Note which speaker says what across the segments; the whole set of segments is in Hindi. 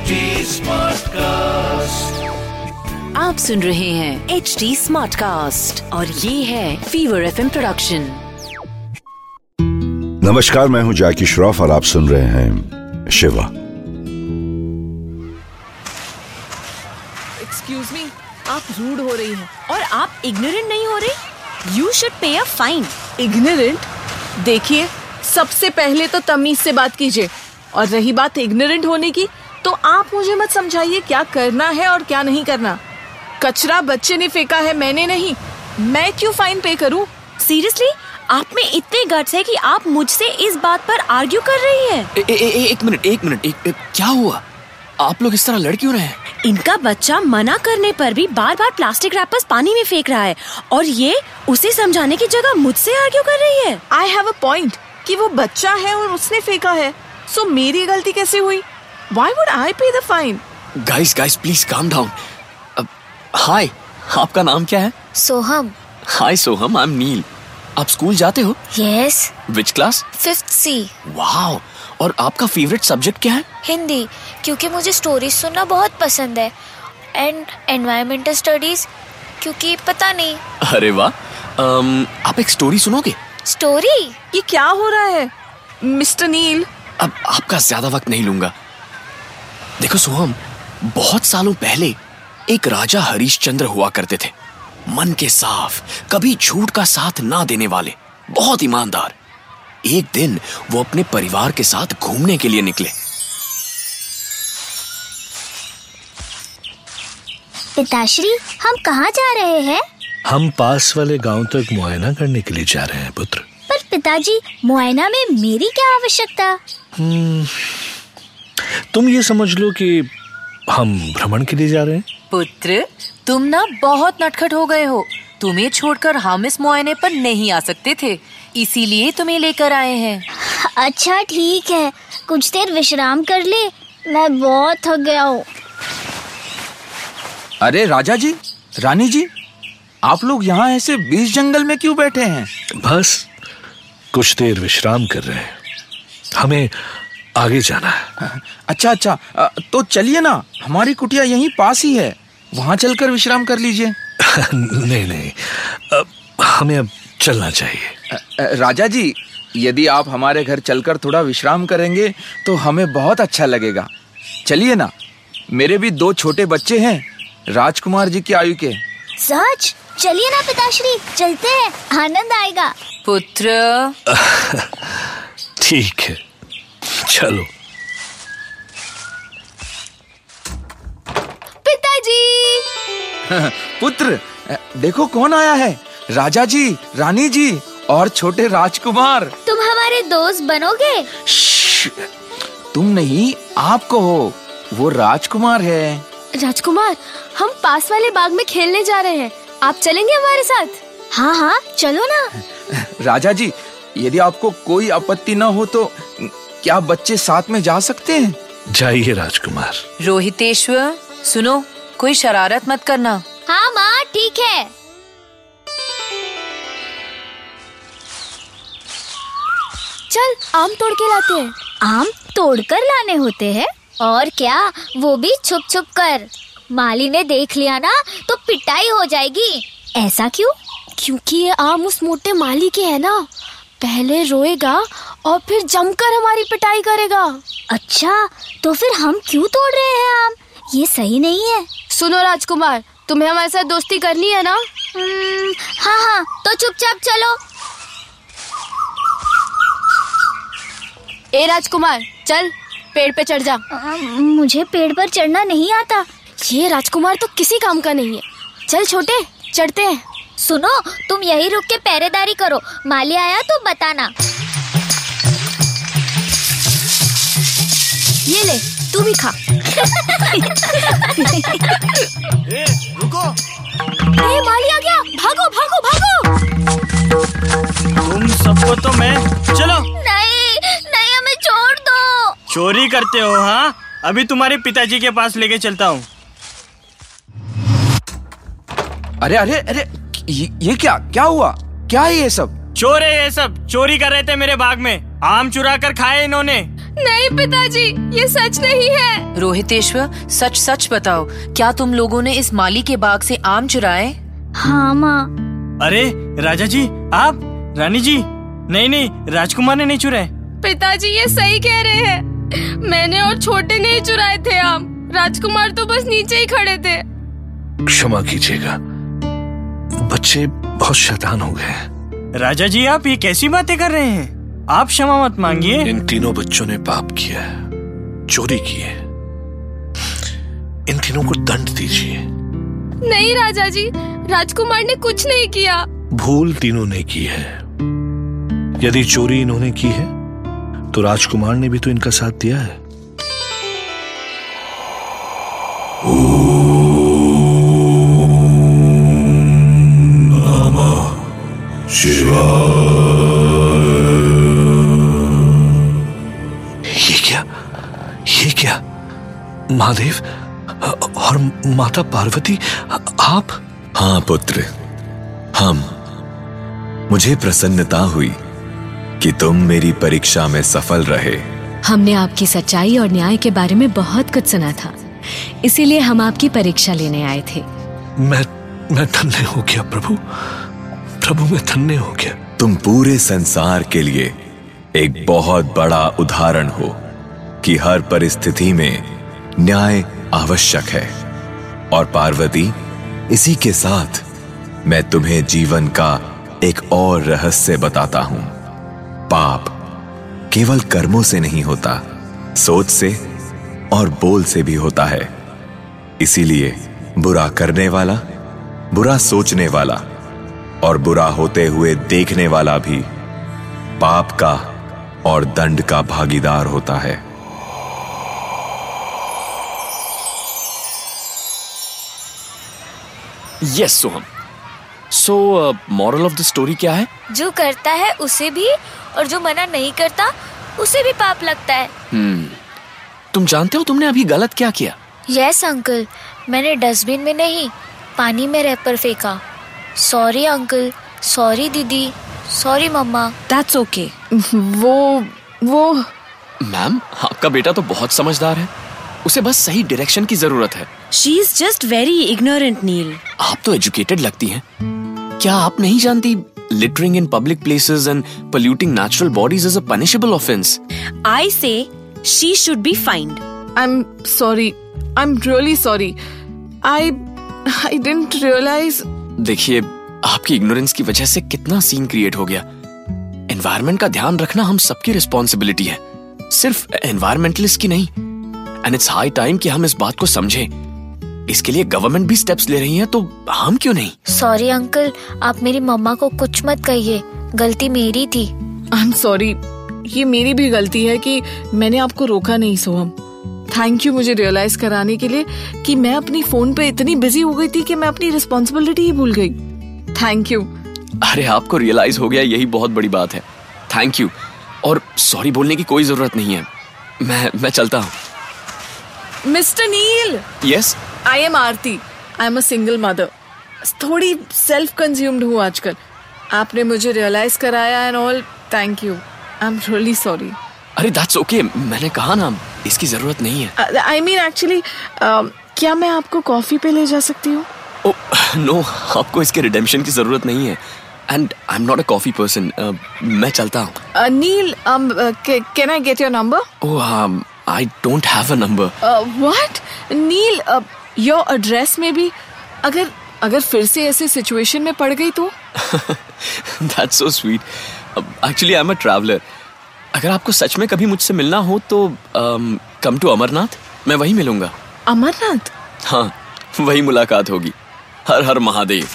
Speaker 1: HD Smartcast.
Speaker 2: आप सुन रहे हैं एच डी स्मार्ट कास्ट और ये है फीवर एफ़ प्रोडक्शन
Speaker 3: नमस्कार मैं हूँ जैकी श्रॉफ और आप सुन रहे हैं शिवा।
Speaker 4: एक्सक्यूज मी आप रूड हो रही हैं और आप इग्नोरेंट नहीं हो रही? You should pay a fine ignorant देखिए सबसे पहले तो तमीज से बात कीजिए। और रही बात इग्नोरेंट होने की तो आप मुझे मत समझाइए क्या करना है और क्या नहीं करना। कचरा बच्चे ने फेंका है मैंने नहीं। मैं क्यों फाइन पे करूँ?
Speaker 5: सीरियसली आप में इतने गट्स है कि आप मुझसे इस बात पर आर्ग्यू कर रही है।
Speaker 6: ए, ए, ए, एक मिनट एक मिनट एक, एक, क्या हुआ? आप लोग इस तरह लड़ क्यों रहे हैं?
Speaker 5: इनका बच्चा मना करने पर भी बार बार प्लास्टिक रैपर्स पानी में फेंक रहा है और ये उसे समझाने की जगह मुझसे आर्ग्यू कर रही है।
Speaker 4: आई हैव अ पॉइंट कि वो बच्चा है और उसने फेंका है। सो मेरी गलती कैसे हुई? Why would I pay the fine
Speaker 6: guys guys please calm down hi आपका नाम क्या है?
Speaker 7: सोहम।
Speaker 6: हाय सोहम आई एम नील आप स्कूल जाते हो?
Speaker 7: Yes
Speaker 6: which class
Speaker 7: fifth C
Speaker 6: wow और आपका फेवरेट सब्जेक्ट क्या है?
Speaker 7: हिंदी क्योंकि मुझे स्टोरीज सुनना बहुत पसंद है एंड एनवायरमेंटल स्टडीज़ क्योंकि पता नहीं।
Speaker 6: अरे वाह। आप एक स्टोरी सुनोगे?
Speaker 7: स्टोरी
Speaker 4: ये क्या हो रहा है? मिस्टर नील
Speaker 6: अब आपका ज़्यादा वक्त नहीं लूँगा। देखो सोहम बहुत सालों पहले एक राजा हरिश्चंद्र हुआ करते थे। मन के साफ़ कभी झूठ का साथ ना देने वाले बहुत ईमानदार। एक दिन वो अपने परिवार के साथ घूमने के लिए निकले।
Speaker 8: पिताश्री हम कहाँ जा रहे हैं?
Speaker 9: हम पास वाले गाँव तक तो मुआयना करने के लिए जा रहे हैं पुत्र।
Speaker 8: पर पिताजी मुआयना में मेरी क्या आवश्यकता?
Speaker 9: तुम ये समझ लो कि हम भ्रमण के लिए जा रहे हैं।
Speaker 2: पुत्र तुम ना बहुत नटखट हो गए हो। तुम्हें छोड़कर हम इस मुआयने पर नहीं आ सकते थे। इसीलिए तुम्हें लेकर आए हैं।
Speaker 8: अच्छा ठीक है। कुछ देर विश्राम कर ले। मैं बहुत थक गया हूँ।
Speaker 10: अरे राजा जी रानी जी आप लोग यहाँ ऐसे बीच जंगल में क्यों बैठे हैं?
Speaker 9: बस कुछ देर विश्राम कर रहे हैं। हमें आगे जाना है।
Speaker 10: अच्छा अच्छा। तो चलिए ना हमारी कुटिया यहीं पास ही है। वहाँ चलकर विश्राम कर लीजिए।
Speaker 9: नहीं नहीं। अब हमें अब चलना चाहिए।
Speaker 10: राजा जी यदि आप हमारे घर चलकर थोड़ा विश्राम करेंगे तो हमें बहुत अच्छा लगेगा। चलिए ना मेरे भी दो छोटे बच्चे हैं राजकुमार जी की आयु के।
Speaker 8: सच चलिए ना पिताश्री चलते हैं आनंद आएगा।
Speaker 2: पुत्र।
Speaker 9: ठीक है। चलो।
Speaker 4: पिताजी।
Speaker 10: पुत्र देखो कौन आया है? राजा जी रानी जी और छोटे राजकुमार।
Speaker 8: तुम हमारे दोस्त बनोगे?
Speaker 10: तुम नहीं आप कहो वो राजकुमार है।
Speaker 4: राजकुमार हम पास वाले बाग में खेलने जा रहे हैं। आप चलेंगे हमारे साथ?
Speaker 8: हाँ हाँ चलो ना।
Speaker 10: राजा जी यदि आपको कोई आपत्ति न हो तो क्या बच्चे साथ में जा सकते हैं?
Speaker 9: जाइए राजकुमार।
Speaker 2: रोहितेश्वर सुनो कोई शरारत मत करना।
Speaker 8: हाँ माँ ठीक है।
Speaker 4: चल आम तोड़ के लाते हैं।
Speaker 8: आम तोड़ कर लाने होते हैं? और क्या वो भी छुप छुप कर। माली ने देख लिया ना तो पिटाई हो जाएगी। ऐसा क्यों?
Speaker 4: क्योंकि ये आम उस मोटे माली के है ना। पहले रोएगा और फिर जमकर हमारी पिटाई करेगा।
Speaker 8: अच्छा तो फिर हम क्यों तोड़ रहे हैं आम? ये सही नहीं है।
Speaker 4: सुनो राजकुमार तुम्हें हमारे साथ दोस्ती करनी है ना?
Speaker 8: हाँ हाँ तो चुपचाप चलो।
Speaker 4: ए राजकुमार चल पेड़ पे चढ़ जा।
Speaker 8: मुझे पेड़ पर चढ़ना नहीं आता।
Speaker 4: ये राजकुमार तो किसी काम का नहीं है। चल छोटे चढ़ते हैं।
Speaker 8: सुनो तुम यही रुक के पहरेदारी करो। माली आया तो बताना।
Speaker 4: ये ले तू भी खा। ए, माली आ गया। भागो भागो भागो।
Speaker 11: तुम सबको तो मैं चलो।
Speaker 8: नहीं नहीं हमें छोड़ दो।
Speaker 11: चोरी करते हो हाँ? अभी तुम्हारे पिताजी के पास लेके चलता हूँ।
Speaker 10: अरे अरे अरे ये, ये क्या? क्या हुआ? क्या है ये सब?
Speaker 11: चोर है ये सब। चोरी कर रहे थे मेरे बाग में। आम चुरा कर खाए इन्होंने।
Speaker 4: नहीं पिताजी ये सच नहीं है।
Speaker 2: रोहितेश्वर सच सच बताओ क्या तुम लोगों ने इस माली के बाग से आम चुराए?
Speaker 8: हाँ माँ।
Speaker 11: अरे राजा जी आप? रानी जी? नहीं नहीं राजकुमार ने नहीं चुराए।
Speaker 4: पिताजी ये सही कह रहे हैं। मैंने और छोटे ने ही चुराए थे आम। राजकुमार तो बस नीचे ही खड़े थे।
Speaker 9: क्षमा कीजिएगा। बच्चे बहुत शैतान हो गए
Speaker 11: राजा जी आप ये कैसी बातें कर रहे हैं? आप क्षमा मत मांगिए।
Speaker 9: इन तीनों बच्चों ने पाप किया है चोरी की है। इन तीनों को दंड दीजिए।
Speaker 4: नहीं राजा जी राजकुमार ने कुछ नहीं किया।
Speaker 9: भूल तीनों ने की है। यदि चोरी इन्होंने की है तो राजकुमार ने भी तो इनका साथ दिया है। महादेव और माता पार्वती आप?
Speaker 1: हाँ पुत्र। हम। मुझे प्रसन्नता हुई कि तुम मेरी परीक्षा में सफल रहे।
Speaker 5: हमने आपकी सच्चाई और न्याय के बारे में बहुत कुछ सुना था। इसीलिए हम आपकी परीक्षा लेने आए थे।
Speaker 9: मैं मैं धन्य हो गया प्रभु। प्रभु मैं धन्य हो गया।
Speaker 1: तुम पूरे संसार के लिए एक बहुत बड़ा उदाहरण हो कि हर परिस्थिति में न्याय आवश्यक है। और पार्वती, इसी के साथ मैं तुम्हें जीवन का एक और रहस्य बताता हूँ। पाप केवल कर्मों से नहीं होता, सोच से और बोल से भी होता है। इसीलिए बुरा करने वाला, बुरा सोचने वाला और बुरा होते हुए देखने वाला भी पाप का और दंड का भागीदार होता है।
Speaker 6: Yes Soham so moral of the story क्या है?
Speaker 7: जो करता है उसे भी और जो मना नहीं करता उसे भी पाप लगता है।
Speaker 6: हम्म तुम जानते हो तुमने अभी गलत क्या किया?
Speaker 7: यस अंकल मैंने डस्टबिन में नहीं पानी में रैपर फेंका। सॉरी अंकल सॉरी दीदी. Sorry mamma.
Speaker 5: दैट्स ओके
Speaker 4: वो वो।
Speaker 6: मैम आपका बेटा तो बहुत समझदार है। उसे बस सही डायरेक्शन की ज़रूरत है।
Speaker 5: She is just very ignorant Neil
Speaker 6: आप तो एजुकेटेड लगती हैं। क्या आप नहीं जानती littering in public places and polluting natural bodies is a punishable offense?
Speaker 5: I say she should be fined
Speaker 4: I am sorry I am really sorry I I didn't realise
Speaker 6: देखिए आपकी इग्नोरेंस की वजह से कितना सीन क्रिएट हो गया। एनवायरनमेंट का ध्यान रखना हम सबकी रिस्पॉन्सिबिलिटी है। सिर्फ़ एनवायरमेंटलिस्ट की नहीं एंड इट्स हाई टाइम कि हम इस बात को समझें। इसके लिए गवर्नमेंट भी स्टेप्स ले रही है तो हम क्यों नहीं?
Speaker 7: सॉरी अंकल आप मेरी मम्मा को कुछ मत कहिए। गलती मेरी थी।
Speaker 4: आई एम सॉरी ये मेरी भी गलती है कि मैंने आपको रोका नहीं सोहम। थैंक यू मुझे रियलाइज़ कराने के लिए कि मैं अपनी फ़ोन पे इतनी बिज़ी हो गई थी कि मैं अपनी रिस्पॉन्सिबिलिटी ही भूल गई। थैंक यू
Speaker 6: अरे आपको रियलाइज़ हो गया यही बहुत बड़ी बात है। थैंक यू और सॉरी बोलने की कोई ज़रूरत नहीं है। मैं मैं चलता हूँ।
Speaker 4: Mister Neil
Speaker 6: yes
Speaker 4: I am Aarti I am a single mother थोड़ी सेल्फ कंज्यूम्ड हूँ आजकल। आपने मुझे रियलाइज़ कराया and all thank you I am really sorry
Speaker 6: अरे दैट्स ओके मैंने कहा ना इसकी ज़रूरत नहीं है।
Speaker 4: आई मीन एक्चुअली क्या मैं आपको कॉफ़ी पे ले जा सकती हूँ?
Speaker 6: नो आपको इसके रिडेम्पशन की ज़रूरत नहीं है। And I am not a coffee person मैं चलता हूँ।
Speaker 4: Ca- can I get your number?
Speaker 6: Oh I don't have a number
Speaker 4: Uh, what? Neil, uh, your address में भी अगर अगर फिर से ऐसे सिचुएशन में पड़ गई तो?
Speaker 6: That's so sweet actually I am a traveller अगर आपको सच में कभी मुझसे मिलना हो तो कम टू अमरनाथ मैं वहीं मिलूँगा।
Speaker 4: अमरनाथ
Speaker 6: हाँ वही मुलाकात होगी। हर हर महादेव।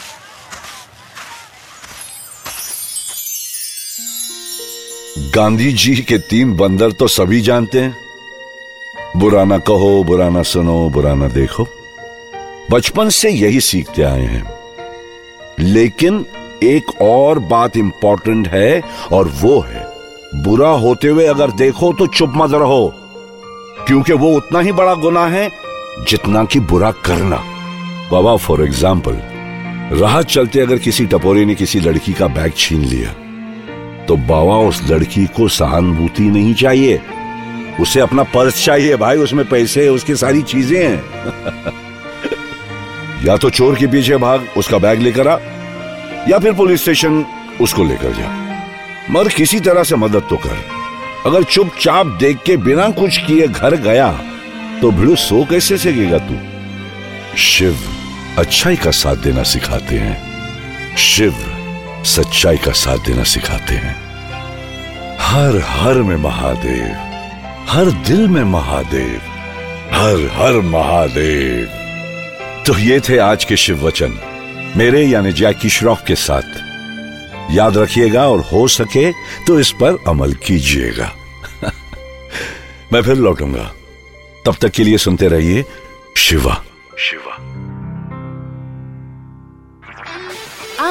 Speaker 3: गांधी जी के तीन बंदर तो सभी जानते हैं। बुरा ना कहो बुरा ना सुनो बुरा ना देखो। बचपन से यही सीखते आए हैं। लेकिन एक और बात इंपॉर्टेंट है और वो है, बुरा होते हुए अगर देखो तो चुप मत रहो, क्योंकि वो उतना ही बड़ा गुना है जितना कि बुरा करना। बाबा फॉर एग्ज़ाम्पल राह चलते अगर किसी टपोरी ने किसी लड़की का बैग छीन लिया तो बाबा उस लड़की को सहानुभूति नहीं चाहिए। उसे अपना पर्स चाहिए भाई, उसमें पैसे, उसकी सारी चीज़ें हैं। या तो चोर के पीछे भाग, उसका बैग लेकर आ, या फिर पुलिस स्टेशन उसको लेकर जा। मगर किसी तरह से मदद तो कर। अगर चुपचाप देख के बिना कुछ किए घर गया तो भिड़ू सो कैसे सकेगा तू? शिव अच्छाई का साथ देना सिखाते हैं। शिव सच्चाई का साथ देना सिखाते हैं। हर हर में महादेव। हर दिल में महादेव, हर हर महादेव। तो ये थे आज के शिव वचन। मेरे यानी जैकी श्रॉफ के साथ। याद रखिएगा और हो सके तो इस पर अमल कीजिएगा। मैं फिर लौटूँगा। तब तक के लिए सुनते रहिए शिवा। शिवा।